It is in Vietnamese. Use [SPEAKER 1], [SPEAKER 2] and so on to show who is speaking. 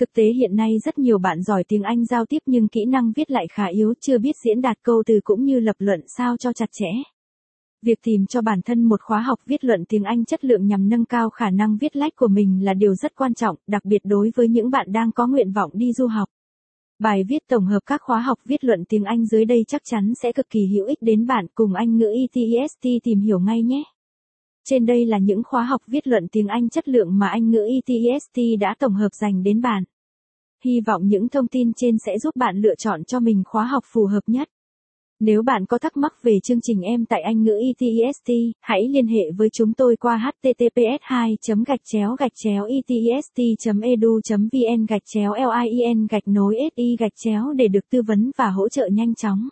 [SPEAKER 1] Thực tế hiện nay rất nhiều bạn giỏi tiếng Anh giao tiếp nhưng kỹ năng viết lại khá yếu, chưa biết diễn đạt câu từ cũng như lập luận sao cho chặt chẽ. Việc tìm cho bản thân một khóa học viết luận tiếng Anh chất lượng nhằm nâng cao khả năng viết lách của mình là điều rất quan trọng, đặc biệt đối với những bạn đang có nguyện vọng đi du học. Bài viết tổng hợp các khóa học viết luận tiếng Anh dưới đây chắc chắn sẽ cực kỳ hữu ích đến bạn cùng Anh ngữ ETEST tìm hiểu ngay nhé. Trên đây là những khóa học viết luận tiếng Anh chất lượng mà Anh ngữ ETEST đã tổng hợp dành đến bạn. Hy vọng những thông tin trên sẽ giúp bạn lựa chọn cho mình khóa học phù hợp nhất. Nếu bạn có thắc mắc về chương trình em tại Anh ngữ ETEST, hãy liên hệ với chúng tôi qua https 2 gạch chéo gạch chéo etest edu vn gạch chéo lin gạch nối si gạch chéo để được tư vấn và hỗ trợ nhanh chóng.